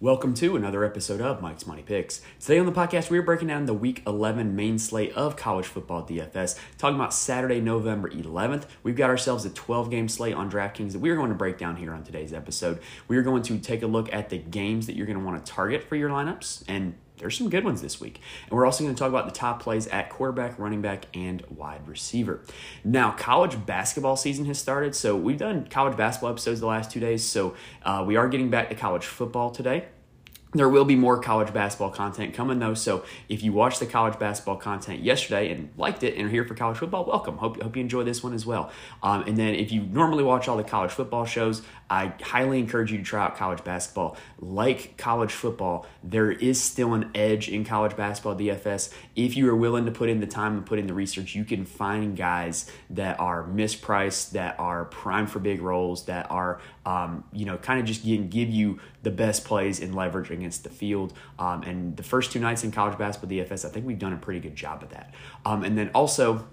Welcome to another episode of Mike's Money Picks. Today on the podcast, we are breaking down the Week 11 main slate of college football DFS. Talking about Saturday, November 11th. We've got ourselves a 12 game slate on DraftKings that we are going to break down here on today's episode. We are going to take a look at the games that you're going to want to target for your lineups and there's some good ones this week. And we're also going to talk about the top plays at quarterback, running back, and wide receiver. Now, college basketball season has started, so we've done college basketball episodes the last two days, so uh, we are getting back to college football today. There will be more college basketball content coming though. So if you watched the college basketball content yesterday and liked it and are here for college football, welcome. Hope, hope you enjoy this one as well. Um, and then if you normally watch all the college football shows, I highly encourage you to try out college basketball. Like college football, there is still an edge in college basketball DFS. If you are willing to put in the time and put in the research, you can find guys that are mispriced, that are prime for big roles, that are, um, you know, kind of just give, give you the best plays in leverage against the field. Um, and the first two nights in college basketball DFS, I think we've done a pretty good job of that. Um, and then also,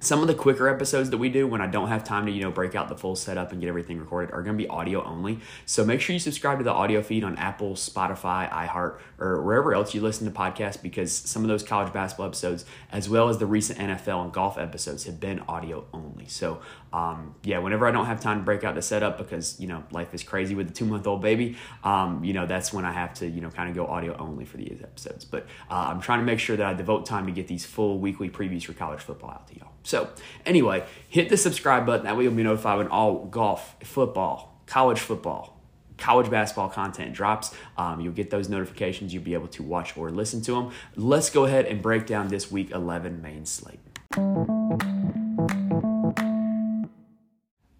some of the quicker episodes that we do when I don't have time to, you know, break out the full setup and get everything recorded are going to be audio only. So make sure you subscribe to the audio feed on Apple, Spotify, iHeart, or wherever else you listen to podcasts because some of those college basketball episodes, as well as the recent NFL and golf episodes, have been audio only. So, um, yeah, whenever I don't have time to break out the setup because, you know, life is crazy with a two month old baby, um, you know, that's when I have to, you know, kind of go audio only for these episodes. But uh, I'm trying to make sure that I devote time to get these full weekly previews for college football out to y'all. So, anyway, hit the subscribe button. That way you'll be notified when all golf, football, college football, college basketball content drops. Um, you'll get those notifications. You'll be able to watch or listen to them. Let's go ahead and break down this week 11 main slate.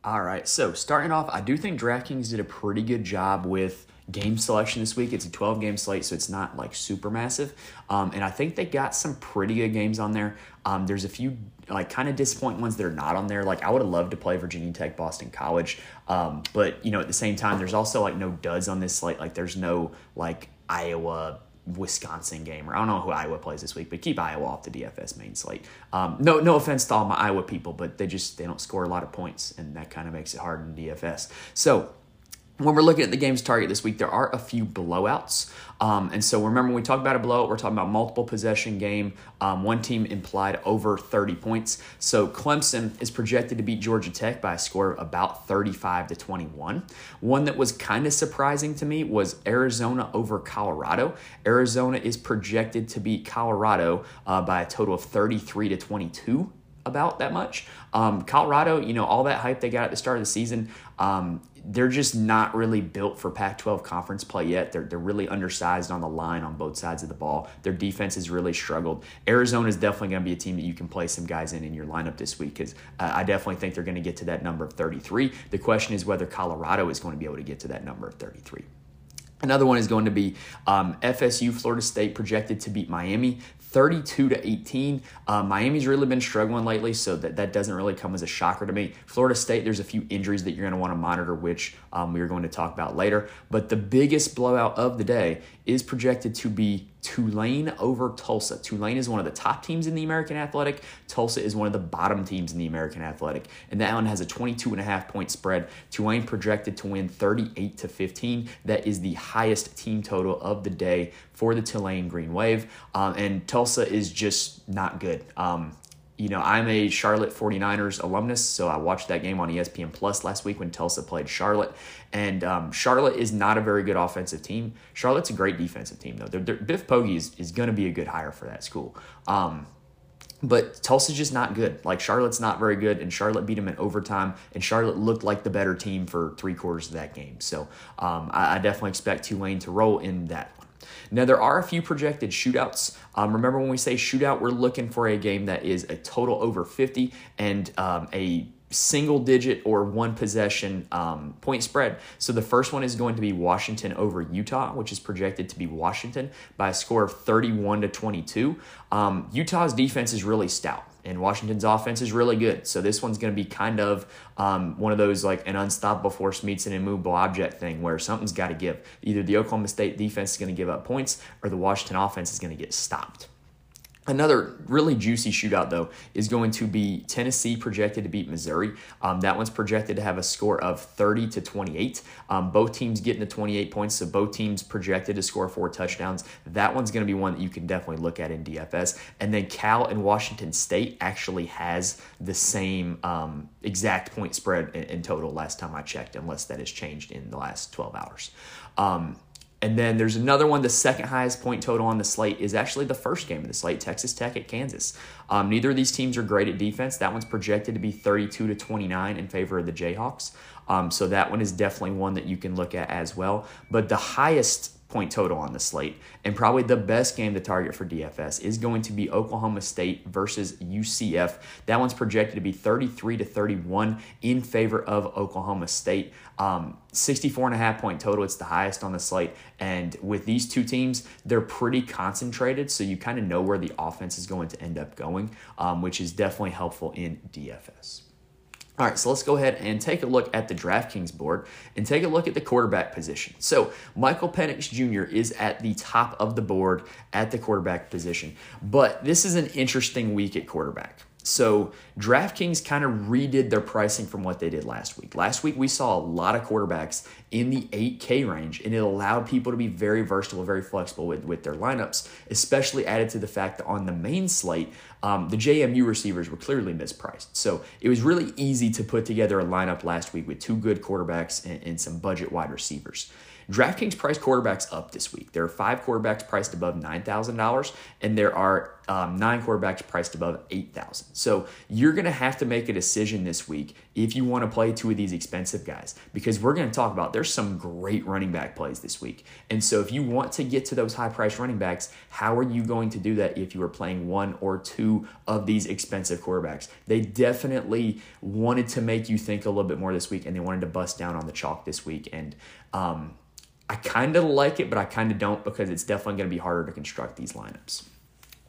All right, so starting off, I do think DraftKings did a pretty good job with game selection this week. It's a 12 game slate, so it's not like super massive. Um, and I think they got some pretty good games on there. Um, there's a few like kind of disappointing ones that are not on there. Like I would have loved to play Virginia Tech, Boston College, um, but you know at the same time, there's also like no duds on this slate. Like there's no like Iowa. Wisconsin game, or I don't know who Iowa plays this week, but keep Iowa off the DFS main slate. Um, no, no offense to all my Iowa people, but they just they don't score a lot of points, and that kind of makes it hard in DFS. So when we're looking at the game's target this week, there are a few blowouts. Um, and so remember, when we talk about a blowout, we're talking about multiple possession game. Um, one team implied over 30 points. So Clemson is projected to beat Georgia Tech by a score of about 35 to 21. One that was kind of surprising to me was Arizona over Colorado. Arizona is projected to beat Colorado uh, by a total of 33 to 22 about that much. Um, Colorado, you know, all that hype they got at the start of the season, um, they're just not really built for Pac 12 conference play yet. They're, they're really undersized on the line on both sides of the ball. Their defense has really struggled. Arizona is definitely going to be a team that you can play some guys in in your lineup this week because uh, I definitely think they're going to get to that number of 33. The question is whether Colorado is going to be able to get to that number of 33. Another one is going to be um, FSU, Florida State, projected to beat Miami 32 to 18. Uh, Miami's really been struggling lately, so that, that doesn't really come as a shocker to me. Florida State, there's a few injuries that you're going to want to monitor, which um, we are going to talk about later. But the biggest blowout of the day is projected to be Tulane over Tulsa. Tulane is one of the top teams in the American Athletic. Tulsa is one of the bottom teams in the American Athletic. And that one has a 22 and a half point spread. Tulane projected to win 38 to 15. That is the highest team total of the day for the Tulane Green Wave. Um, and Tulsa is just not good. Um, you know, I'm a Charlotte 49ers alumnus, so I watched that game on ESPN Plus last week when Tulsa played Charlotte. And um, Charlotte is not a very good offensive team. Charlotte's a great defensive team, though. They're, they're, Biff Poggi is, is going to be a good hire for that school. Um, but Tulsa's just not good. Like Charlotte's not very good, and Charlotte beat them in overtime, and Charlotte looked like the better team for three quarters of that game. So um, I, I, definitely expect Tulane to roll in that now, there are a few projected shootouts. Um, remember, when we say shootout, we're looking for a game that is a total over 50 and um, a single digit or one possession um, point spread. So the first one is going to be Washington over Utah, which is projected to be Washington by a score of 31 to 22. Um, Utah's defense is really stout and Washington's offense is really good. So this one's going to be kind of um, one of those like an unstoppable force meets an immovable object thing where something's got to give. Either the Oklahoma State defense is going to give up points or the Washington offense is going to get stopped. Another really juicy shootout, though, is going to be Tennessee projected to beat Missouri. Um, that one's projected to have a score of 30 to 28. Um, both teams getting to 28 points, so both teams projected to score four touchdowns. That one's going to be one that you can definitely look at in DFS. And then Cal and Washington State actually has the same um, exact point spread in, in, total last time I checked, unless that has changed in the last 12 hours. And then there's another one. The second highest point total on the slate is actually the first game of the slate, Texas Tech at Kansas. Um, neither of these teams are great at defense. That one's projected to be 32 to 29 in favor of the Jayhawks. Um, so that one is definitely one that you can look at as well. But the highest point total on the slate. And probably the best game to target for DFS is going to be Oklahoma State versus UCF. That one's projected to be 33 to 31 in favor of Oklahoma State. Um, 64 and a half point total. It's the highest on the slate. And with these two teams, they're pretty concentrated. So you kind of know where the offense is going to end up going, um, which is definitely helpful in DFS. All right, so let's go ahead and take a look at the DraftKings board and take a look at the quarterback position. So, Michael Penix Jr. is at the top of the board at the quarterback position, but this is an interesting week at quarterback. So DraftKings kind of redid their pricing from what they did last week. Last week we saw a lot of quarterbacks in the 8K range, and it allowed people to be very versatile, very flexible with, with their lineups, especially added to the fact that on the main slate, um, the JMU receivers were clearly mispriced. So it was really easy to put together a lineup last week with two good quarterbacks and, and some budget wide receivers. DraftKings priced quarterbacks up this week. There are five quarterbacks priced above $9,000, and there are um, nine quarterbacks priced above 8000 So you're going to have to make a decision this week if you want to play two of these expensive guys, because we're going to talk about there's some great running back plays this week. And so if you want to get to those high priced running backs, how are you going to do that if you are playing one or two of these expensive quarterbacks? They definitely wanted to make you think a little bit more this week, and they wanted to bust down on the chalk this week. And um, I kind of like it, but I kind of don't because it's definitely going to be harder to construct these lineups.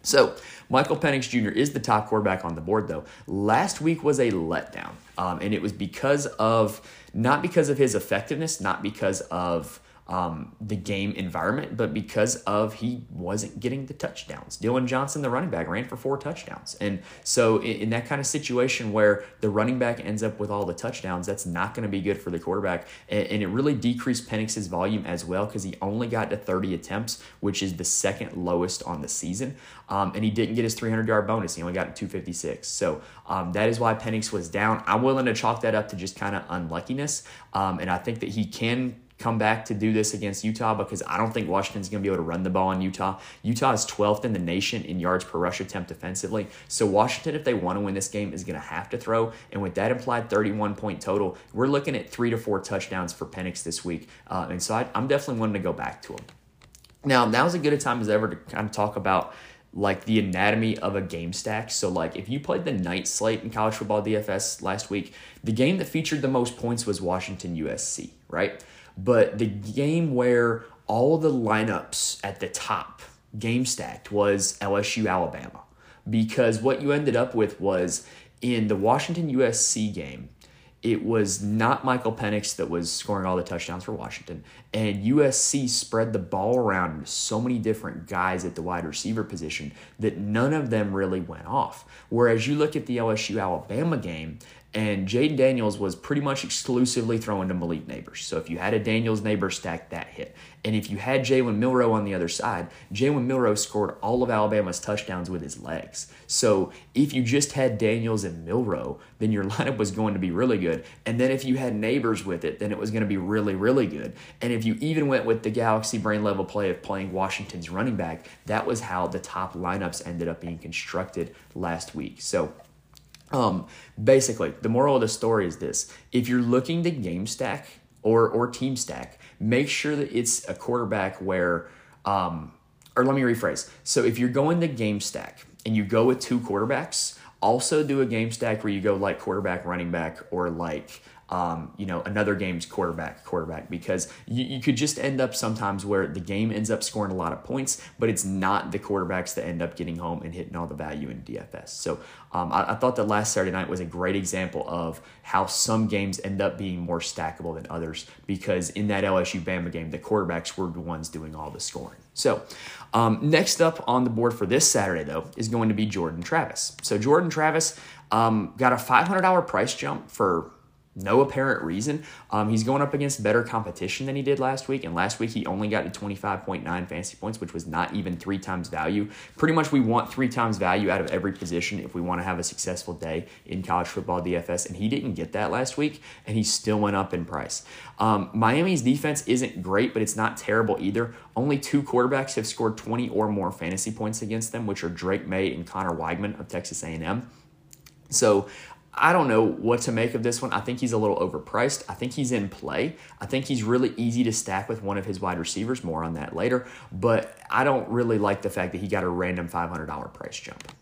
So, Michael Penix Jr. is the top quarterback on the board, though. Last week was a letdown, um, and it was because of not because of his effectiveness, not because of um, the game environment, but because of he wasn't getting the touchdowns. Dillon Johnson, the running back, ran for four touchdowns. And so, in, in that kind of situation where the running back ends up with all the touchdowns, that's not going to be good for the quarterback. And, and it really decreased Penix's volume as well because he only got to 30 attempts, which is the second lowest on the season. Um, and he didn't get his 300 yard bonus. He only got 256. So um, that is why Penix was down. I'm willing to chalk that up to just kind of unluckiness. Um, and I think that he can come back to do this against Utah because I don't think Washington's going to be able to run the ball in Utah. Utah is 12th in the nation in yards per rush attempt defensively. So Washington, if they want to win this game, is going to have to throw. And with that implied 31 point total, we're looking at three to four touchdowns for Penix this week. Uh, and so I, I'm definitely wanting to go back to him. Now, now's as good a time as ever to kind of talk about like the anatomy of a game stack. So, like if you played the night slate in college football DFS last week, the game that featured the most points was Washington USC, right? But the game where all the lineups at the top game stacked was LSU Alabama. Because what you ended up with was in the Washington USC game, it was not Michael Penix that was scoring all the touchdowns for Washington. And USC spread the ball around so many different guys at the wide receiver position that none of them really went off. Whereas you look at the LSU Alabama game, and Jayden Daniels was pretty much exclusively throwing to Malik Nabers. So if you had a Daniels neighbor stack, that hit. And if you had Jalen Milroe on the other side, Jalen Milroe scored all of Alabama's touchdowns with his legs. So if you just had Daniels and Milroe, then your lineup was going to be really good. And then if you had Nabers with it, then it was going to be really, really good. And if you even went with the Galaxy brain level play of playing Washington's running back, that was how the top lineups ended up being constructed last week. So um, basically, the moral of the story is this: if you're looking to game stack or or team stack, make sure that it's a quarterback where, um, or let me rephrase. So if you're going to game stack and you go with two quarterbacks, also do a game stack where you go like quarterback, running back, or like um, you know, another game's quarterback, quarterback, because you, you could just end up sometimes where the game ends up scoring a lot of points, but it's not the quarterbacks that end up getting home and hitting all the value in DFS. So um, I, I, thought that last Saturday night was a great example of how some games end up being more stackable than others because in that LSU Bama game, the quarterbacks were the ones doing all the scoring. So um, next up on the board for this Saturday, though, is going to be Jordan Travis. So Jordan Travis um, got a $500 price jump for no apparent reason. Um, he's going up against better competition than he did last week, and last week he only got to 25.9 fantasy points, which was not even three times value. Pretty much, we want three times value out of every position if we want to have a successful day in college football DFS, and he didn't get that last week, and he still went up in price. Um, Miami's defense isn't great, but it's not terrible either. Only two quarterbacks have scored 20 or more fantasy points against them, which are Drake Maye and Conner Weigman of Texas A&M. So I don't know what to make of this one. I think he's a little overpriced. I think he's in play. I think he's really easy to stack with one of his wide receivers. More on that later. But I don't really like the fact that he got a random $500 price jump.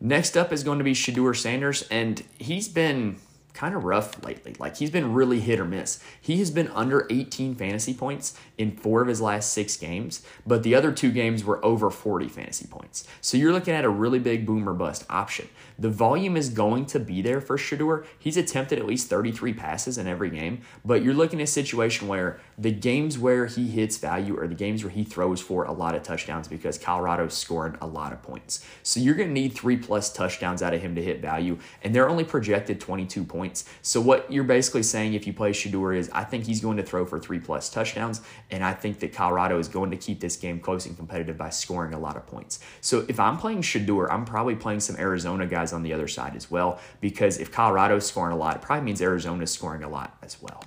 Next up is going to be Shedeur Sanders, and he's been kind of rough lately. Like he's been really hit or miss. He has been under 18 fantasy points in four of his last six games, but the other two games were over 40 fantasy points. So you're looking at a really big boomer bust option. The volume is going to be there for Shedeur. He's attempted at least 33 passes in every game, but you're looking at a situation where the games where he hits value are the games where he throws for a lot of touchdowns because Colorado's scoring a lot of points. So you're going to need three plus touchdowns out of him to hit value, and they're only projected 22 points. So what you're basically saying if you play Shedeur is I think he's going to throw for three plus touchdowns, and I think that Colorado is going to keep this game close and competitive by scoring a lot of points. So if I'm playing Shedeur, I'm probably playing some Arizona guys on the other side as well, because if Colorado's scoring a lot, it probably means Arizona's scoring a lot as well.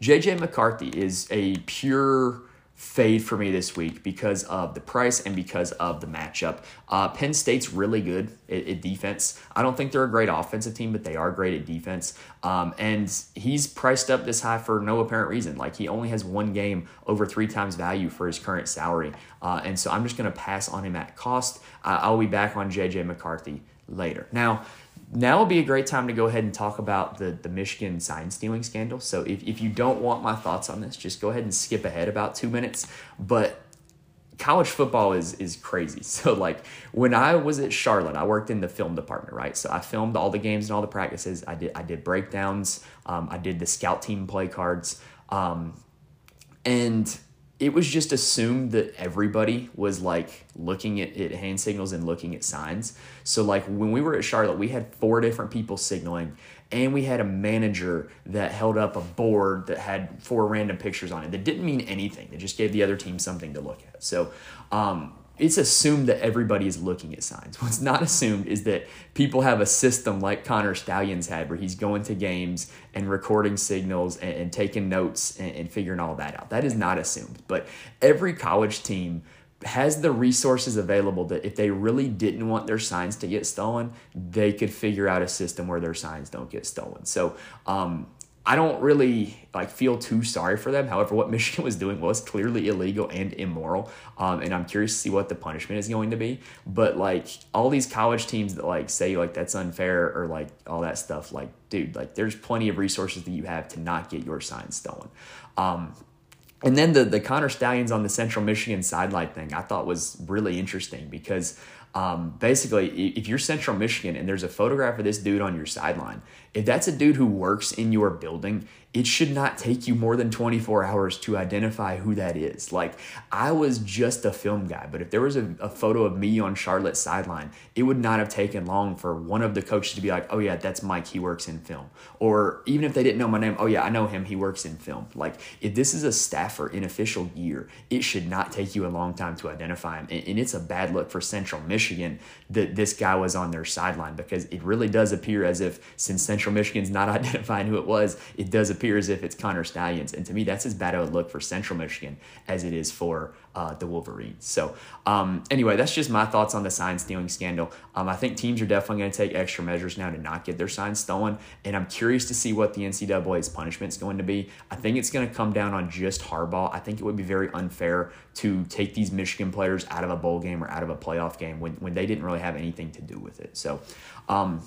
JJ McCarthy is a pure fade for me this week because of the price and because of the matchup. Uh, Penn State's really good at, at, defense. I don't think they're a great offensive team, but they are great at defense. Um, and he's priced up this high for no apparent reason. Like he only has one game over three times value for his current salary. Uh, and so I'm just going to pass on him at cost. Uh, I'll be back on JJ McCarthy later. Now, now would be a great time to go ahead and talk about the, the Michigan sign stealing scandal. So if, if you don't want my thoughts on this, just go ahead and skip ahead about two minutes. But college football is is crazy. So like when I was at Charlotte, I worked in the film department, right? So I filmed all the games and all the practices. I did I did breakdowns. Um, I did the scout team play cards. Um, and it was just assumed that everybody was like looking at, at hand signals and looking at signs. So like when we were at Charlotte, we had four different people signaling and we had a manager that held up a board that had four random pictures on it that didn't mean anything. It just gave the other team something to look at. So um, it's assumed that everybody is looking at signs. What's not assumed is that people have a system like Connor Stalions had, where he's going to games and recording signals and, and taking notes and, and figuring all that out. That is not assumed. But every college team has the resources available that if they really didn't want their signs to get stolen, they could figure out a system where their signs don't get stolen. So um, I don't really like feel too sorry for them. However, what Michigan was doing was clearly illegal and immoral, um, and I'm curious to see what the punishment is going to be. But like all these college teams that like say like that's unfair or like all that stuff, like dude, like there's plenty of resources that you have to not get your signs stolen. Um, and then the the Connor Stalions on the Central Michigan sideline thing I thought was really interesting because um, basically, if you're Central Michigan and there's a photograph of this dude on your sideline, if that's a dude who works in your building it should not take you more than 24 hours to identify who that is. Like, I was just a film guy, but if there was a, a, photo of me on Charlotte's sideline, it would not have taken long for one of the coaches to be like, oh, yeah, that's Mike, he works in film. Or even if they didn't know my name, oh, yeah, I know him, he works in film. Like, if this is a staffer in official gear, it should not take you a long time to identify him. And, and it's a bad look for Central Michigan that this guy was on their sideline because it really does appear as if, since Central Michigan's not identifying who it was, it does appear as if it's Connor Stalions. And to me, that's as bad a look for Central Michigan as it is for uh, the Wolverines. So, um, anyway, that's just my thoughts on the sign stealing scandal. Um, I think teams are definitely going to take extra measures now to not get their signs stolen. And I'm curious to see what the NCAA's punishment is going to be. I think it's going to come down on just Harbaugh. I think it would be very unfair to take these Michigan players out of a bowl game or out of a playoff game when, when they didn't really have anything to do with it. So, um,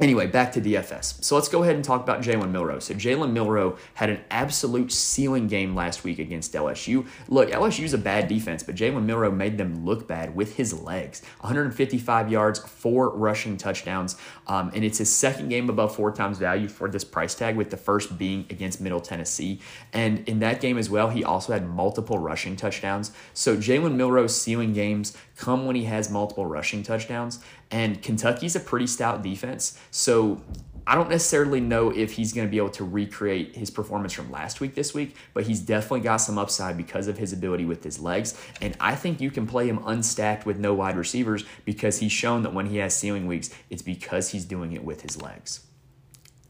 Anyway, back to DFS. So let's go ahead and talk about Jalen Milroe. So Jalen Milroe had an absolute ceiling game last week against LSU. Look, LSU's a bad defense, but Jalen Milroe made them look bad with his legs. 155 yards, four rushing touchdowns, um, and it's his second game above four times value for this price tag, with the first being against Middle Tennessee. And in that game as well, he also had multiple rushing touchdowns. So Jalen Milroe's ceiling games come when he has multiple rushing touchdowns. And Kentucky's a pretty stout defense. So I don't necessarily know if he's going to be able to recreate his performance from last week this week, but he's definitely got some upside because of his ability with his legs. And I think you can play him unstacked with no wide receivers because he's shown that when he has ceiling weeks, it's because he's doing it with his legs.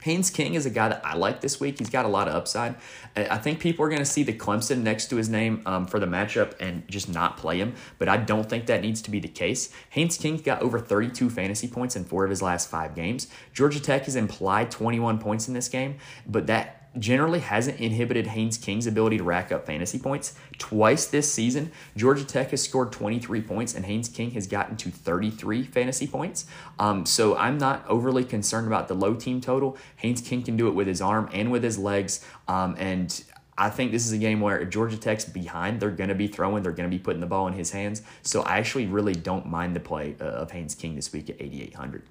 Haynes King is a guy that I like this week. He's got a lot of upside. I think people are going to see the Clemson next to his name um, for the matchup and just not play him, but I don't think that needs to be the case. Haynes King's got over 32 fantasy points in four of his last five games. Georgia Tech has implied 21 points in this game, but that generally hasn't inhibited Haynes King's ability to rack up fantasy points. Twice this season, Georgia Tech has scored 23 points and Haynes King has gotten to 33 fantasy points. Um, so I'm not overly concerned about the low team total. Haynes King can do it with his arm and with his legs. Um, and I think this is a game where if Georgia Tech's behind, they're going to be throwing, they're going to be putting the ball in his hands. So I actually really don't mind the play uh, of Haynes King this week at 8,800.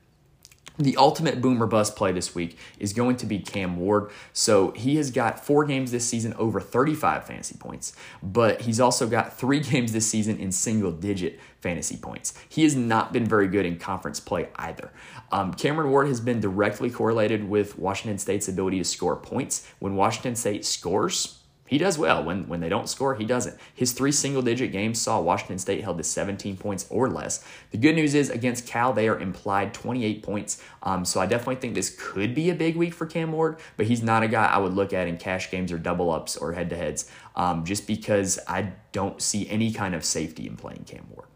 The ultimate boomer bust play this week is going to be Cam Ward. So he has got four games this season over 35 fantasy points, but he's also got three games this season in single digit fantasy points. He has not been very good in conference play either. Um, Cameron Ward has been directly correlated with Washington State's ability to score points. When Washington State scores, he does well. When when they don't score, he doesn't. His three single digit games saw Washington State held to 17 points or less. The good news is against Cal, they are implied 28 points. Um, so I definitely think this could be a big week for Cam Ward, but he's not a guy I would look at in cash games or double ups or head to heads, um, just because I don't see any kind of safety in playing Cam Ward.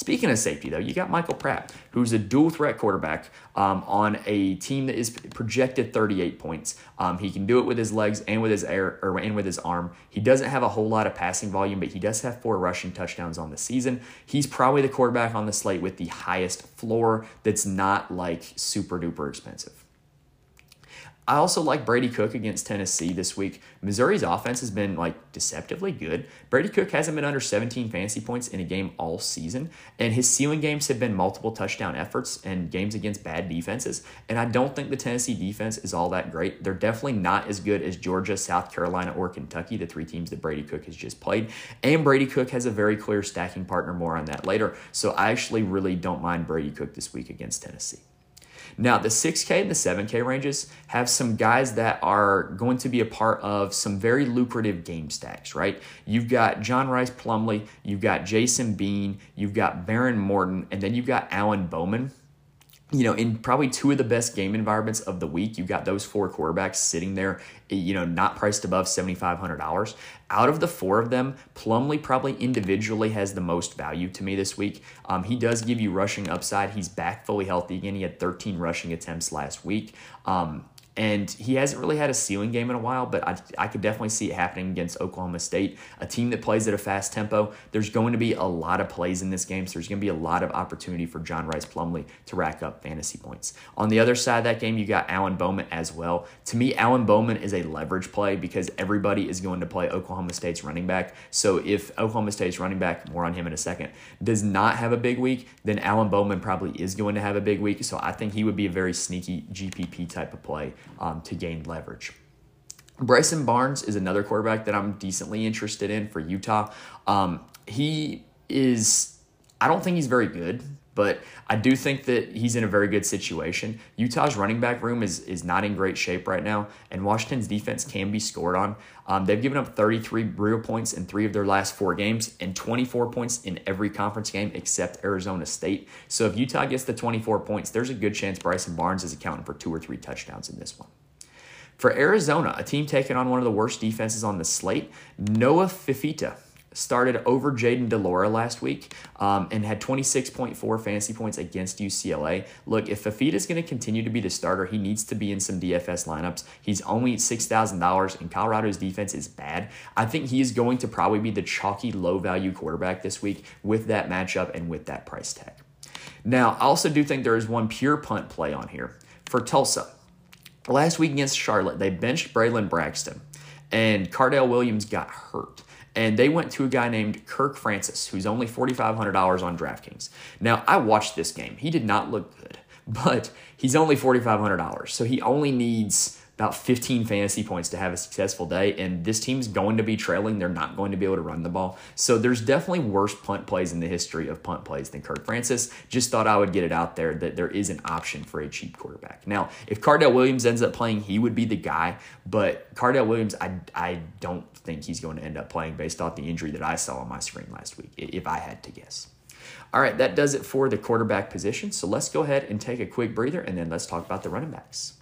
Speaking of safety, though, you got Michael Pratt, who's a dual threat quarterback um, on a team that is projected 38 points. Um, he can do it with his legs and with his air or and with his arm. He doesn't have a whole lot of passing volume, but he does have four rushing touchdowns on the season. He's probably the quarterback on the slate with the highest floor that's not like super duper expensive. I also like Brady Cook against Tennessee this week. Missouri's offense has been like deceptively good. Brady Cook hasn't been under 17 fantasy points in a game all season, and his ceiling games have been multiple touchdown efforts and games against bad defenses. And I don't think the Tennessee defense is all that great. They're definitely not as good as Georgia, South Carolina, or Kentucky, the three teams that Brady Cook has just played. And Brady Cook has a very clear stacking partner. More on that later. So I actually really don't mind Brady Cook this week against Tennessee. Now, the 6K and the 7K ranges have some guys that are going to be a part of some very lucrative game stacks, right? You've got John Rhys Plumlee, you've got Jason Bean, you've got Behren Morton, and then you've got Alan Bowman you know, in probably two of the best game environments of the week, you've got those four quarterbacks sitting there, you know, not priced above $7,500. Out of the four of them, Plumlee probably individually has the most value to me this week. Um, he does give you rushing upside. He's back fully healthy again. He had 13 rushing attempts last week. Um, and he hasn't really had a ceiling game in a while, but I, I could definitely see it happening against Oklahoma State, a team that plays at a fast tempo. There's going to be a lot of plays in this game, so there's going to be a lot of opportunity for John Rhys Plumlee to rack up fantasy points. On the other side of that game, you got Alan Bowman as well. To me, Alan Bowman is a leverage play because everybody is going to play Oklahoma State's running back. So if Oklahoma State's running back, more on him in a second, does not have a big week, then Alan Bowman probably is going to have a big week. So I think he would be a very sneaky GPP type of play um, to gain leverage. Bryson Barnes is another quarterback that I'm decently interested in for Utah. Um, he is, I don't think he's very good, but I do think that he's in a very good situation. Utah's running back room is is not in great shape right now, and Washington's defense can be scored on. Um, they've given up 33 real points in three of their last four games, and 24 points in every conference game except Arizona State. So if Utah gets the 24 points, there's a good chance Bryson Barnes is accounting for two or three touchdowns in this one. For Arizona, a team taking on one of the worst defenses on the slate, Noah Fifita started over Jayden de Laura last week um, and had 26.4 fantasy points against UCLA. Look, if Fifita is going to continue to be the starter, he needs to be in some DFS lineups. He's only $6,000 and Colorado's defense is bad. I think he is going to probably be the chalky low value quarterback this week with that matchup and with that price tag. Now, I also do think there is one pure punt play on here. for Tulsa, last week against Charlotte, they benched Braylon Braxton, and Cardell Williams got hurt. And they went to a guy named Kirk Francis, who's only $4,500 on DraftKings. Now, I watched this game. He did not look good, but he's only $4,500. So he only needs about 15 fantasy points to have a successful day. And this team's going to be trailing. They're not going to be able to run the ball. So there's definitely worse punt plays in the history of punt plays than Kirk Francis. Just thought I would get it out there that there is an option for a cheap quarterback. Now, if Cardell Williams ends up playing, he would be the guy. But Cardell Williams, I, I don't think he's going to end up playing based off the injury that I saw on my screen last week, if I had to guess. All right, that does it for the quarterback position. So let's go ahead and take a quick breather and then let's talk about the running backs.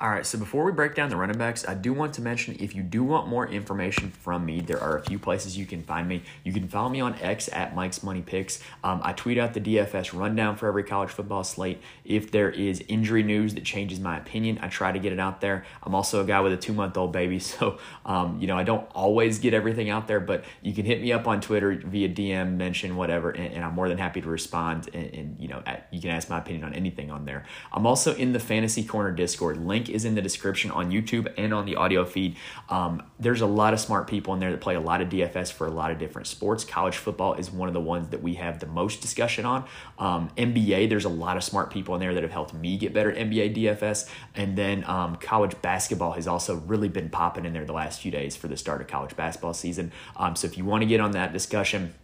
All right, so before we break down the running backs, I do want to mention if you do want more information from me, there are a few places you can find me. You can follow me on X at Mike's Money Picks. Um, I tweet out the DFS rundown for every college football slate. If there is injury news that changes my opinion, I try to get it out there. I'm also a guy with a two month old baby, so um, you know I don't always get everything out there, but you can hit me up on Twitter via DM, mention whatever, and, and I'm more than happy to respond. And, and you know at, you can ask my opinion on anything on there. I'm also in the Fantasy Corner Discord. Link is in the description on YouTube and on the audio feed. Um, there's a lot of smart people in there that play a lot of DFS for a lot of different sports. College football is one of the ones that we have the most discussion on. Um, NBA, there's a lot of smart people in there that have helped me get better at NBA DFS. And then um, college basketball has also really been popping in there the last few days for the start of college basketball season. Um, so if you want to get on that discussion,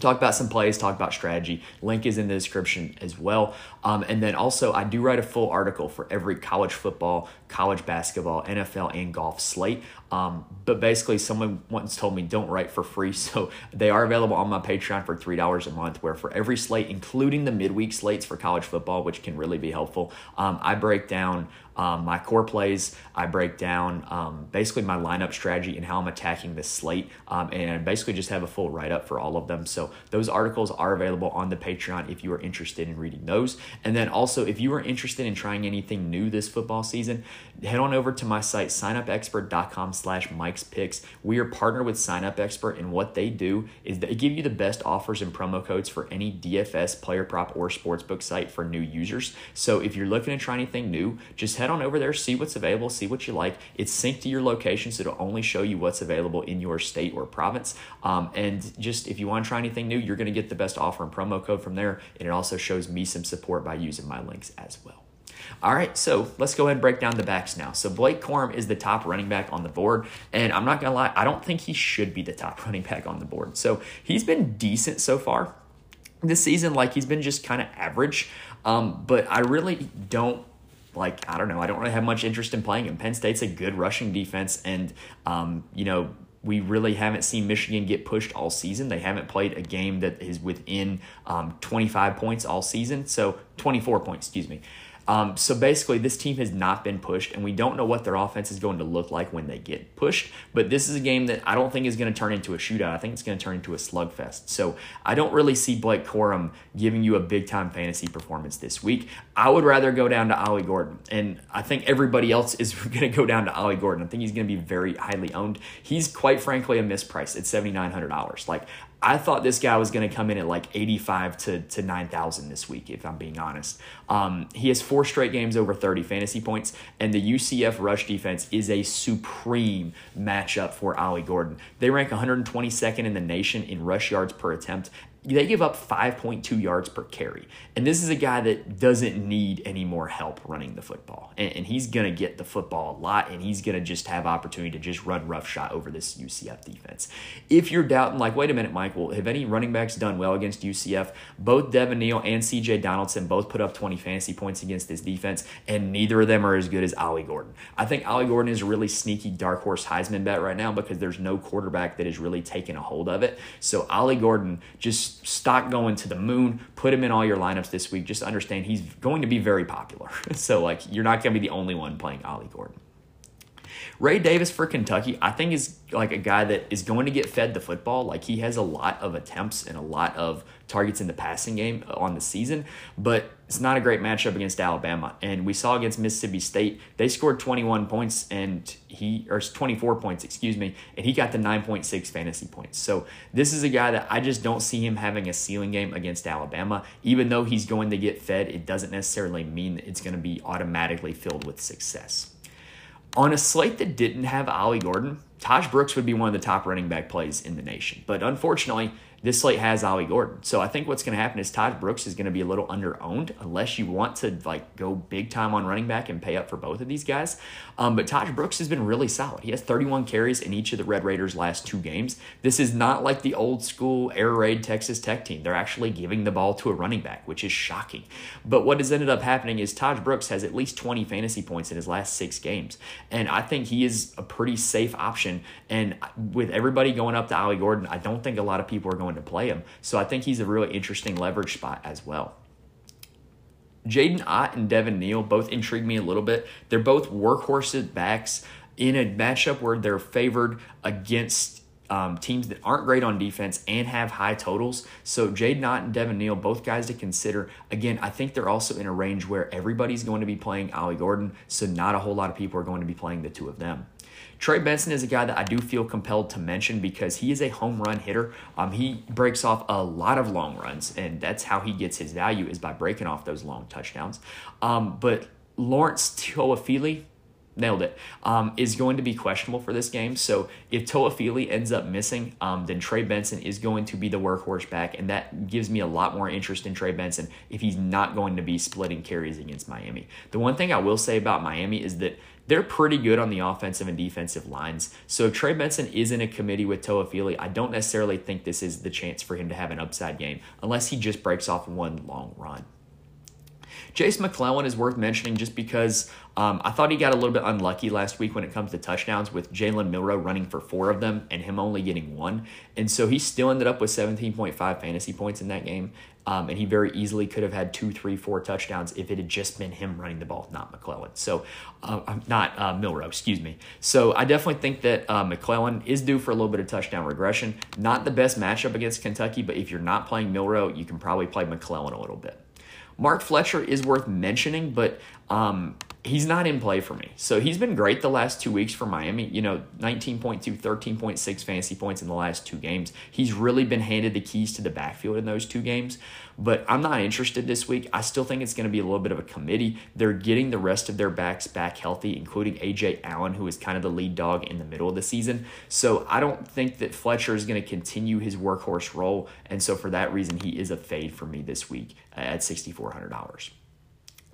talk about some plays, talk about strategy. Link is in the description as well. Um, and then also, I do write a full article for every college football, college basketball, NFL, and golf slate. Um, but basically, someone once told me don't write for free. So they are available on my Patreon for $3 a month, where for every slate, including the midweek slates for college football, which can really be helpful, um, I break down um, my core plays. I break down um, basically my lineup strategy and how I'm attacking this slate, um, and basically just have a full write up for all of them. So those articles are available on the Patreon if you are interested in reading those. And then also, if you are interested in trying anything new this football season, head on over to my site signupexpert.com slash Mike's Picks. We are partnered with Signup Expert, and what they do is they give you the best offers and promo codes for any DFS, player prop, or sportsbook site for new users. So if you're looking to try anything new, just head head on over there, see what's available, see what you like. It's synced to your location, so it'll only show you what's available in your state or province. Um, and just if you want to try anything new, you're going to get the best offer and promo code from there. And it also shows me some support by using my links as well. All right, so let's go ahead and break down the backs now. So Blake Corum is the top running back on the board, and I'm not gonna lie, I don't think he should be the top running back on the board. So he's been decent so far this season, like he's been just kind of average. Um, but I really don't like I don't know. I don't really have much interest in playing him. Penn State's a good rushing defense, and um, you know we really haven't seen Michigan get pushed all season. They haven't played a game that is within um, 25 points all season. So 24 points, excuse me. Um, so basically, this team has not been pushed, and we don't know what their offense is going to look like when they get pushed. But this is a game that I don't think is going to turn into a shootout. I think it's going to turn into a slugfest. So I don't really see Blake Corum giving you a big time fantasy performance this week. I would rather go down to Ollie Gordon, and I think everybody else is going to go down to Ollie Gordon. I think he's going to be very highly owned. He's quite frankly a misprice at seventy nine hundred dollars. Like I thought this guy was going to come in at like 85 to, to 9,000 this week, if I'm being honest. Um, he has four straight games over 30 fantasy points, and the UCF rush defense is a supreme matchup for Ollie Gordon. They rank 122nd in the nation in rush yards per attempt, they give up 5.2 yards per carry. And this is a guy that doesn't need any more help running the football. And, and he's going to get the football a lot, and he's going to just have opportunity to just run rough shot over this UCF defense. If you're doubting, like, wait a minute, Michael, have any running backs done well against UCF? Both Devin Neal and CJ Donaldson both put up 20 fantasy points against this defense, and neither of them are as good as Ollie Gordon. I think Ollie Gordon is a really sneaky dark horse Heisman bet right now because there's no quarterback that has really taken a hold of it. So Ollie Gordon just stock going to the moon. Put him in all your lineups this week. Just understand he's going to be very popular. so like you're not going to be the only one playing Ollie Gordon. Ray Davis for Kentucky, I think is like a guy that is going to get fed the football. Like he has a lot of attempts and a lot of targets in the passing game uh, on the season, but it's not a great matchup against Alabama. And we saw against Mississippi State, they scored 21 points and he or 24 points, excuse me, and he got the 9.6 fantasy points. So this is a guy that I just don't see him having a ceiling game against Alabama. Even though he's going to get fed, it doesn't necessarily mean that it's going to be automatically filled with success. On a slate that didn't have Ollie Gordon, Tahj Brooks would be one of the top running back plays in the nation. But unfortunately, this slate has Ollie Gordon. So I think what's going to happen is Tahj Brooks is going to be a little under owned unless you want to like go big time on running back and pay up for both of these guys. Um, but Tahj Brooks has been really solid. He has 31 carries in each of the Red Raiders' last two games. This is not like the old school air raid Texas Tech team. They're actually giving the ball to a running back, which is shocking. But what has ended up happening is Tahj Brooks has at least 20 fantasy points in his last six games. And I think he is a pretty safe option. And with everybody going up to Ollie Gordon, I don't think a lot of people are going to play him. So I think he's a really interesting leverage spot as well. Jaydn Ott and Devin Neal both intrigue me a little bit. They're both workhorses backs in a matchup where they're favored against um, teams that aren't great on defense and have high totals. So Jaydn Ott and Devin Neal, both guys to consider. Again, I think they're also in a range where everybody's going to be playing Ollie Gordon, so not a whole lot of people are going to be playing the two of them. Trey Benson is a guy that I do feel compelled to mention because he is a home run hitter. Um, he breaks off a lot of long runs, and that's how he gets his value is by breaking off those long touchdowns. Um, but Lawrence Toafili, nailed it. Um, is going to be questionable for this game. So if Toafili ends up missing, um, then Trey Benson is going to be the workhorse back, and that gives me a lot more interest in Trey Benson if he's not going to be splitting carries against Miami. The one thing I will say about Miami is that they're pretty good on the offensive and defensive lines. So if Trey Benson is in a committee with Toafili, I don't necessarily think this is the chance for him to have an upside game unless he just breaks off one long run. Jase McClellan is worth mentioning just because um, I thought he got a little bit unlucky last week when it comes to touchdowns with Jalen Milroe running for four of them and him only getting one. And so he still ended up with 17.5 fantasy points in that game. Um, and he very easily could have had two, three, four touchdowns if it had just been him running the ball, not McClellan. So, uh, not uh, Milroe, excuse me. So, I definitely think that uh, McClellan is due for a little bit of touchdown regression. Not the best matchup against Kentucky, but if you're not playing Milroe, you can probably play McClellan a little bit. Mark Fletcher is worth mentioning, but um, he's not in play for me. So he's been great the last two weeks for Miami. You know, 19.2, 13.6 fantasy points in the last two games. He's really been handed the keys to the backfield in those two games. But I'm not interested this week. I still think it's going to be a little bit of a committee. They're getting the rest of their backs back healthy, including Ajay Allen, who is kind of the lead dog in the middle of the season. So I don't think that Fletcher is going to continue his workhorse role. And so for that reason, he is a fade for me this week at $6,400.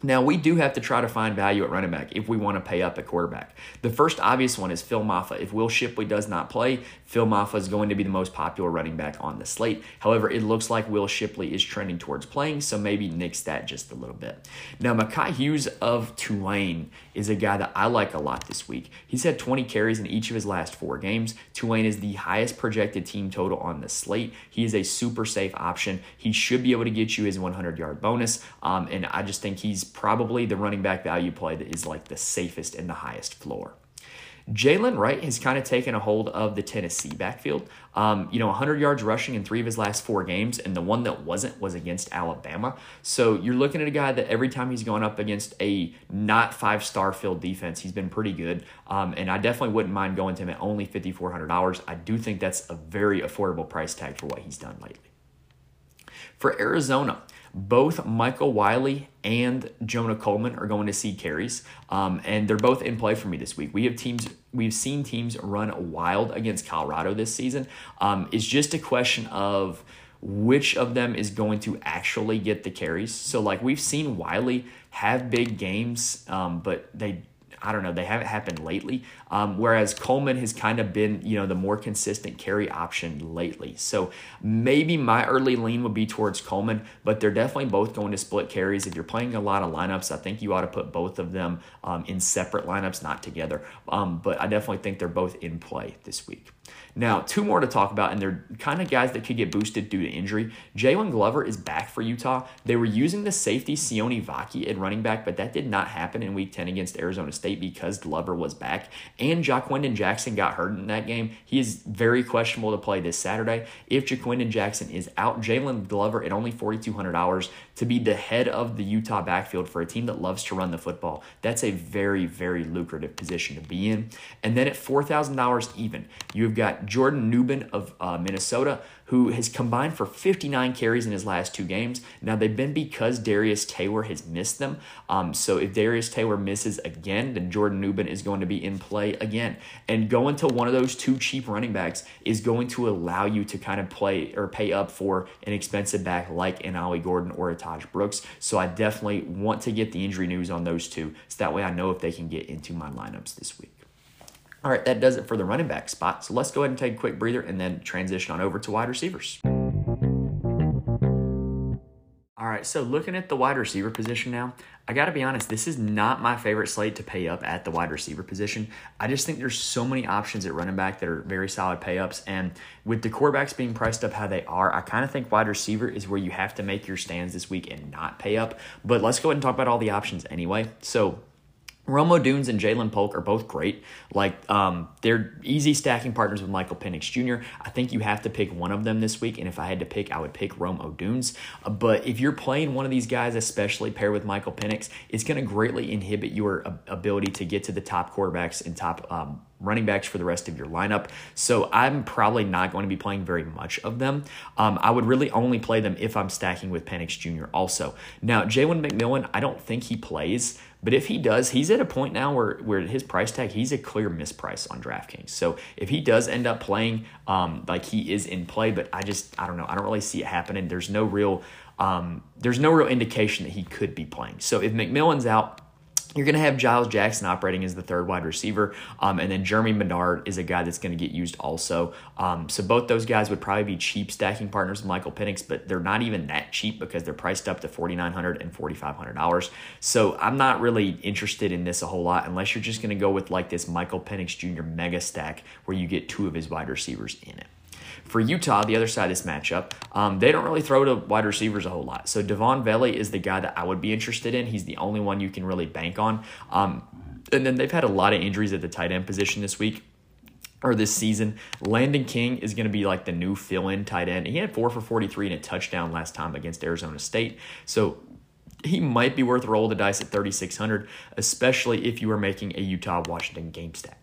Now, we do have to try to find value at running back if we want to pay up at quarterback. The first obvious one is Phil Mafah. If Will Shipley does not play, Phil Mafah is going to be the most popular running back on the slate. However, it looks like Will Shipley is trending towards playing, so maybe nix that just a little bit. Now, Makhi Hughes of Tulane is a guy that I like a lot this week. He's had 20 carries in each of his last four games. Tulane is the highest projected team total on the slate. He is a super safe option. He should be able to get you his 100 yard bonus, um, and I just think he's probably the running back value play that is like the safest and the highest floor. Jalen Wright has kind of taken a hold of the Tennessee backfield. Um, you know, 100 yards rushing in three of his last four games, and the one that wasn't was against Alabama. So you're looking at a guy that every time he's gone up against a not five star filled defense, he's been pretty good. Um, and I definitely wouldn't mind going to him at only $5,400. I do think that's a very affordable price tag for what he's done lately. For Arizona, both Michael Wiley and Jonah Coleman are going to see carries, um, and they're both in play for me this week. We have teams, we've seen teams run wild against Colorado this season. Um, it's just a question of which of them is going to actually get the carries. So, like we've seen Wiley have big games, um, but they I don't know, they haven't happened lately. Um, whereas Coleman has kind of been, you know, the more consistent carry option lately. So maybe my early lean would be towards Coleman, but they're definitely both going to split carries. If you're playing a lot of lineups, I think you ought to put both of them um, in separate lineups, not together. Um, but I definitely think they're both in play this week. Now, two more to talk about, and they're kind of guys that could get boosted due to injury. Jaylon Glover is back for Utah. They were using the safety Sione Vaki at running back, but that did not happen in week 10 against Arizona State because Glover was back. And Ja'Quinden Jackson got hurt in that game. He is very questionable to play this Saturday. If Ja'Quinden Jackson is out, Jaylon Glover at only $4,200 to be the head of the Utah backfield for a team that loves to run the football. That's a very, very lucrative position to be in. And then at $4,000 even, you've got Jordan Nubin of uh, Minnesota, who has combined for 59 carries in his last two games. Now, they've been because Darius Taylor has missed them. Um, so if Darius Taylor misses again, then Jordan Nubin is going to be in play again. And going to one of those two cheap running backs is going to allow you to kind of play or pay up for an expensive back like an Ollie Gordon or a Tahj Brooks. So I definitely want to get the injury news on those two. So that way I know if they can get into my lineups this week. All right, that does it for the running back spot. So let's go ahead and take a quick breather and then transition on over to wide receivers. All right, so looking at the wide receiver position now, I got to be honest, this is not my favorite slate to pay up at the wide receiver position. I just think there's so many options at running back that are very solid pay ups. And with the quarterbacks being priced up how they are, I kind of think wide receiver is where you have to make your stands this week and not pay up. But let's go ahead and talk about all the options anyway. So, Rome Odunze and Ja'Lynn Polk are both great. Like um, they're easy stacking partners with Michael Penix Jr. I think you have to pick one of them this week, and if I had to pick, I would pick Rome Odunze. Uh, but if you're playing one of these guys, especially paired with Michael Penix, it's going to greatly inhibit your ability to get to the top quarterbacks and top um, running backs for the rest of your lineup. So I'm probably not going to be playing very much of them. Um, I would really only play them if I'm stacking with Penix Jr. also. Now, Jalen McMillan, I don't think he plays. But if he does, he's at a point now where, where his price tag, he's a clear misprice on DraftKings. So if he does end up playing um, like he is in play, but I just, I don't know, I don't really see it happening. There's no real, um, there's no real indication that he could be playing. So if McMillan's out, you're going to have Giles Jackson operating as the third wide receiver, um, and then Germie Bernard is a guy that's going to get used also. Um, so both those guys would probably be cheap stacking partners with Michael Penix, but they're not even that cheap because they're priced up to $4,900 and $4,500. So I'm not really interested in this a whole lot unless you're just going to go with like this Michael Penix Jr. mega stack where you get two of his wide receivers in it. For Utah, the other side of this matchup, um, they don't really throw to wide receivers a whole lot. So Devaughn Vele is the guy that I would be interested in. He's the only one you can really bank on. Um, and then they've had a lot of injuries at the tight end position this week or this season. Landen King is going to be like the new fill in tight end. He had four for 43 and a touchdown last time against Arizona State. So he might be worth roll the dice at 3,600, especially if you are making a Utah Washington game stack.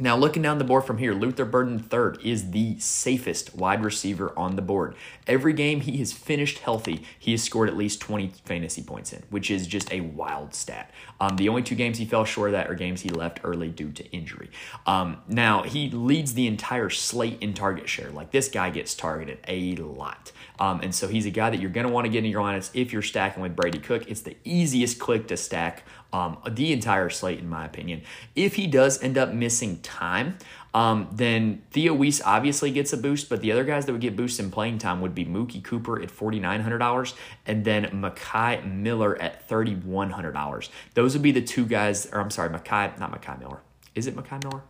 Now, looking down the board from here, Luther Burden III is the safest wide receiver on the board. Every game he has finished healthy, he has scored at least 20 fantasy points in, which is just a wild stat. Um, the only two games he fell short of that are games he left early due to injury. Um, now, he leads the entire slate in target share. Like, this guy gets targeted a lot. Um, and so he's a guy that you're going to want to get in your lineups if you're stacking with Brady Cook. It's the easiest click to stack um, the entire slate, in my opinion. If he does end up missing time, um, then Theo Wease obviously gets a boost, but the other guys that would get boosts in playing time would be Mookie Cooper at $4,900 and then Mekhi Miller at $3,100. Those would be the two guys, or I'm sorry, Mekhi, not Mekhi Miller. Is it Mekhi Miller?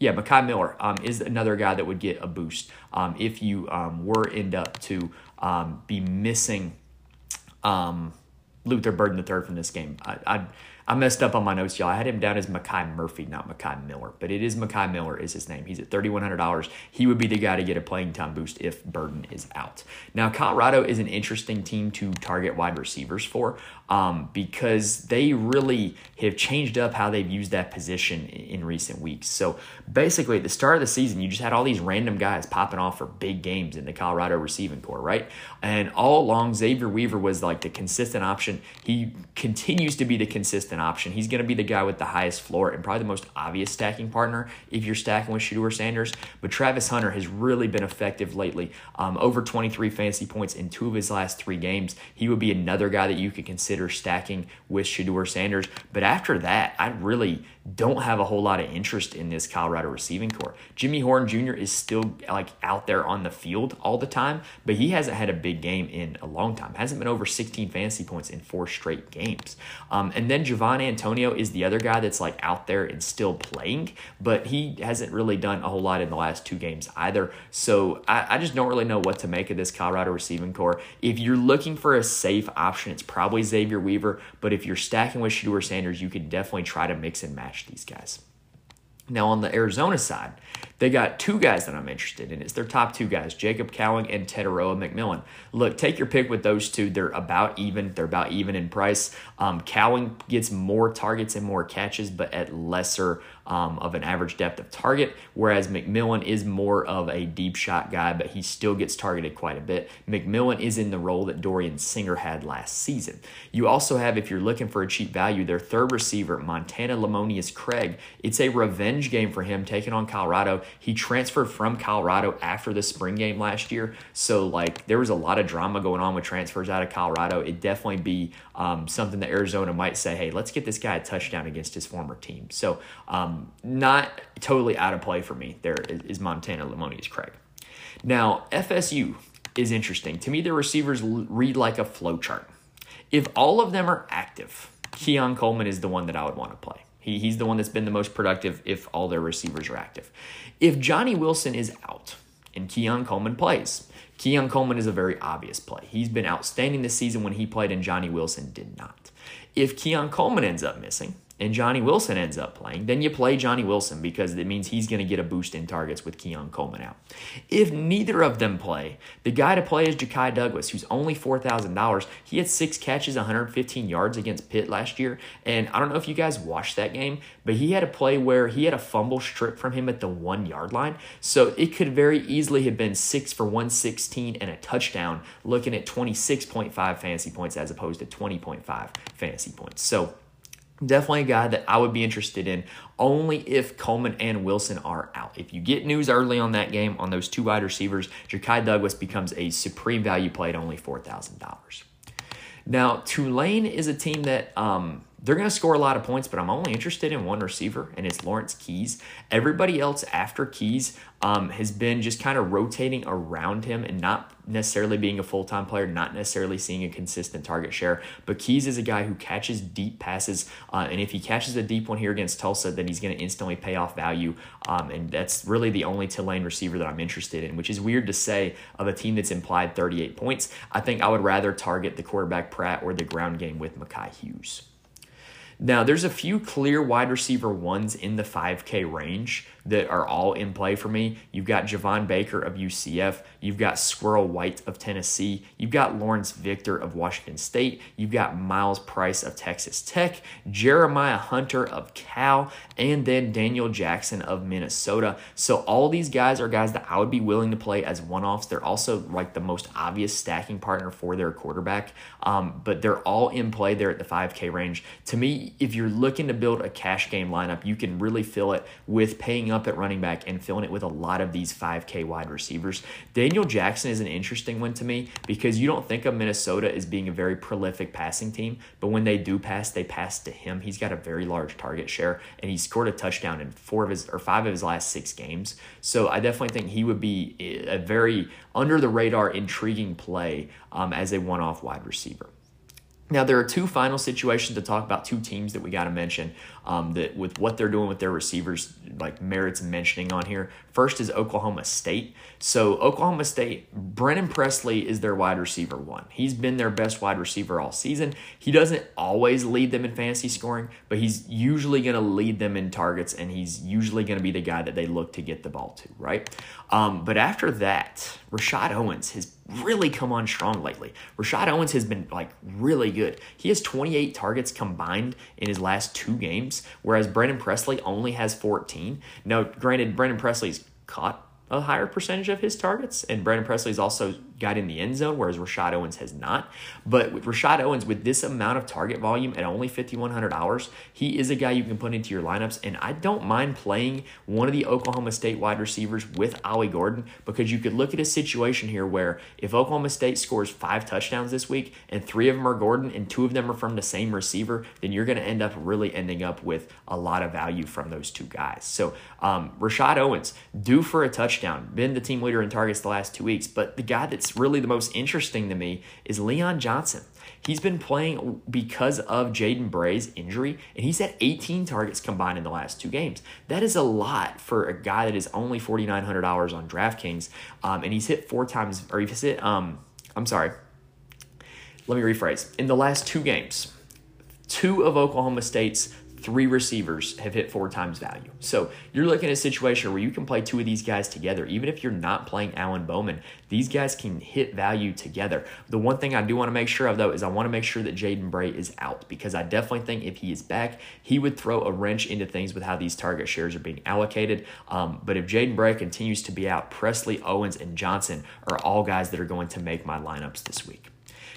Yeah, Mekhi Miller um, is another guy that would get a boost um, if you um, were end up to um, be missing um, Luther Burden III from this game. I, I I messed up on my notes, y'all. I had him down as Makai Murphy, not Mekhi Miller, but it is Mekhi Miller is his name. He's at $3,100. He would be the guy to get a playing time boost if Burden is out. Now, Colorado is an interesting team to target wide receivers for um, because they really have changed up how they've used that position in recent weeks. So basically, at the start of the season, you just had all these random guys popping off for big games in the Colorado receiving corps, right? And all along, Xavier Weaver was like the consistent option. He continues to be the consistent option. He's going to be the guy with the highest floor and probably the most obvious stacking partner if you're stacking with Shedeur Sanders. But Travis Hunter has really been effective lately. Um, over 23 fantasy points in two of his last three games. He would be another guy that you could consider consider stacking with Shedeur Sanders. But after that, I really don't have a whole lot of interest in this Colorado receiving corps. Jimmy Horn Jr. is still like out there on the field all the time, but he hasn't had a big game in a long time. Hasn't been over 16 fantasy points in four straight games. Um, and then Javon Antonio is the other guy that's like out there and still playing, but he hasn't really done a whole lot in the last two games either. So I, I just don't really know what to make of this Colorado receiving corps. If you're looking for a safe option, it's probably Xavier Weaver, but if you're stacking with Shedeur Sanders, you could definitely try to mix and match these guys. Now, on the Arizona side, they got two guys that I'm interested in. It's their top two guys, Jacob Cowing and Tetairoa McMillan. Look, take your pick with those two. They're about even. They're about even in price. Um, Cowing gets more targets and more catches, but at lesser um, of an average depth of target, whereas McMillan is more of a deep shot guy, but he still gets targeted quite a bit. McMillan is in the role that Dorian Singer had last season. You also have, if you're looking for a cheap value, their third receiver, Montana Lemonious Craig. It's a revenge game for him taking on Colorado. He transferred from Colorado after the spring game last year. So, like, there was a lot of drama going on with transfers out of Colorado. It'd definitely be um, something that Arizona might say, hey, let's get this guy a touchdown against his former team. So, um, not totally out of play for me. There is Montana Lemonious Craig. Now, FSU is interesting. To me, the receivers read like a flow chart. If all of them are active, Keon Coleman is the one that I would want to play. He, he's the one that's been the most productive if all their receivers are active. If Johnny Wilson is out and Keon Coleman plays, Keon Coleman is a very obvious play. He's been outstanding this season when he played, and Johnny Wilson did not. If Keon Coleman ends up missing, and Johnny Wilson ends up playing, then you play Johnny Wilson because it means he's going to get a boost in targets with Keon Coleman out. If neither of them play, the guy to play is Ja'Khi Douglas, who's only $4,000. He had six catches, 115 yards against Pitt last year. And I don't know if you guys watched that game, but he had a play where he had a fumble strip from him at the one yard line. So it could very easily have been six for 116 and a touchdown, looking at 26.5 fantasy points as opposed to 20.5 fantasy points. So, Definitely a guy that I would be interested in only if Coleman and Wilson are out. If you get news early on that game on those two wide receivers, Ja'Khi Douglas becomes a supreme value play at only $4,000. Now, Tulane is a team that um, they're going to score a lot of points, but I'm only interested in one receiver, and it's Lawrence Keys. Everybody else after Keys um, has been just kind of rotating around him and not necessarily being a full time player, not necessarily seeing a consistent target share. But Keys is a guy who catches deep passes, uh, and if he catches a deep one here against Tulsa, then he's going to instantly pay off value. Um, and that's really the only Tulane receiver that I'm interested in, which is weird to say of a team that's implied 38 points. I think I would rather target the quarterback Pratt or the ground game with Makhi Hughes. Now, there's a few clear wide receiver ones in the 5K range that are all in play for me. You've got Javon Baker of UCF. You've got Squirrel White of Tennessee. You've got Lawrence Victor of Washington State. You've got Myles Price of Texas Tech. Jeremiah Hunter of Cal. And then Daniel Jackson of Minnesota. So all these guys are guys that I would be willing to play as one offs. They're also like the most obvious stacking partner for their quarterback. Um, but they're all in play there at the 5K range. To me, if you're looking to build a cash game lineup, you can really fill it with paying up at running back and filling it with a lot of these 5K wide receivers. Daniel Jackson is an interesting one to me because you don't think of Minnesota as being a very prolific passing team, but when they do pass, they pass to him. He's got a very large target share and he scored a touchdown in four of his or five of his last six games. So I definitely think he would be a very under the radar, intriguing play um, as a one off wide receiver. Now, there are two final situations to talk about, two teams that we got to mention um, that with what they're doing with their receivers, like merits mentioning on here. First is Oklahoma State. So, Oklahoma State, Brennan Presley is their wide receiver one. He's been their best wide receiver all season. He doesn't always lead them in fantasy scoring, but he's usually going to lead them in targets, and he's usually going to be the guy that they look to get the ball to, right? Um, but after that, Rashod Owens has really come on strong lately. Rashod Owens has been like really good. He has 28 targets combined in his last two games, whereas Brandon Presley only has 14. Now, granted, Brandon Presley's caught a higher percentage of his targets, and Brandon Presley's also got in the end zone, whereas Rashod Owens has not. But with Rashod Owens, with this amount of target volume at only $5,100, he is a guy you can put into your lineups. And I don't mind playing one of the Oklahoma State wide receivers with Ollie Gordon because you could look at a situation here where if Oklahoma State scores five touchdowns this week and three of them are Gordon and two of them are from the same receiver, then you're going to end up really ending up with a lot of value from those two guys. So um, Rashod Owens, due for a touchdown, been the team leader in targets the last two weeks, but the guy that that's really the most interesting to me is Leon Johnson. He's been playing because of Jaden Bray's injury, and he's had 18 targets combined in the last two games. That is a lot for a guy that is only $4,900 on DraftKings, um, and he's hit four times, or he's hit, um, I'm sorry, let me rephrase. In the last two games, two of Oklahoma State's three receivers have hit four times value. So you're looking at a situation where you can play two of these guys together. Even if you're not playing Alan Bowman, these guys can hit value together. The one thing I do want to make sure of, though, is I want to make sure that Jaden Bray is out because I definitely think if he is back, he would throw a wrench into things with how these target shares are being allocated. Um, but if Jaden Bray continues to be out, Presley, Owens, and Johnson are all guys that are going to make my lineups this week.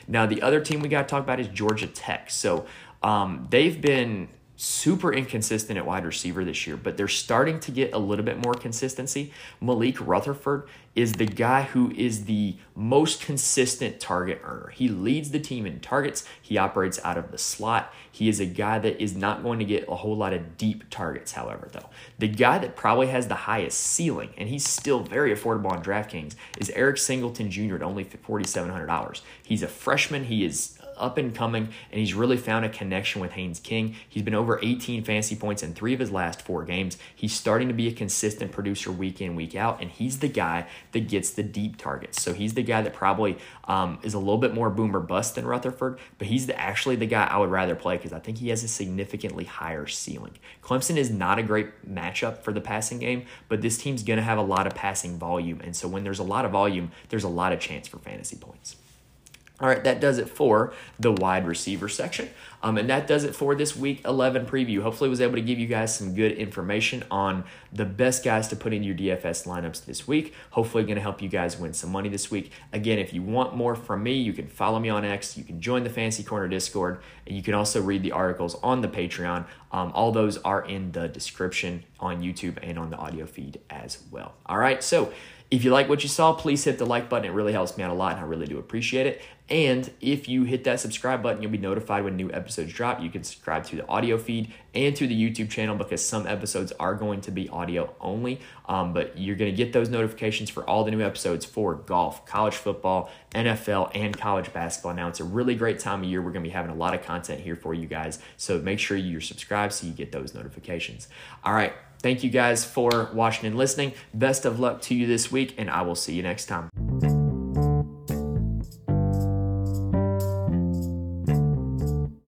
Now, the other team we got to talk about is Georgia Tech. So um, they've been super inconsistent at wide receiver this year, but they're starting to get a little bit more consistency. Malik Rutherford is the guy who is the most consistent target earner. He leads the team in targets, he operates out of the slot. He is a guy that is not going to get a whole lot of deep targets, however, though. The guy that probably has the highest ceiling, and he's still very affordable on DraftKings, is Eric Singleton Jr. at only $4,700. He's a freshman. He is up and coming, and he's really found a connection with Haynes King. He's been over 18 fantasy points in three of his last four games. He's starting to be a consistent producer week in, week out, and he's the guy that gets the deep targets. So he's the guy that probably um, is a little bit more boomer bust than Rutherford, but he's the, actually the guy I would rather play because I think he has a significantly higher ceiling. Clemson is not a great matchup for the passing game, but this team's going to have a lot of passing volume. And so when there's a lot of volume, there's a lot of chance for fantasy points. All right, that does it for the wide receiver section. Um, and that does it for this week 11 preview. Hopefully, was able to give you guys some good information on the best guys to put in your DFS lineups this week. Hopefully, going to help you guys win some money this week. Again, if you want more from me, you can follow me on X, you can join the Fantasy Corner Discord, and you can also read the articles on the Patreon. Um, all those are in the description on YouTube and on the audio feed as well. All right, so if you like what you saw, please hit the like button. It really helps me out a lot, and I really do appreciate it. And if you hit that subscribe button, you'll be notified when new episodes drop. You can subscribe to the audio feed and to the YouTube channel because some episodes are going to be audio only. Um, but you're going to get those notifications for all the new episodes for golf, college football, NFL, and college basketball. Now, it's a really great time of year. We're going to be having a lot of content here for you guys. So make sure you're subscribed so you get those notifications. All right. Thank you guys for watching and listening. Best of luck to you this week, and I will see you next time.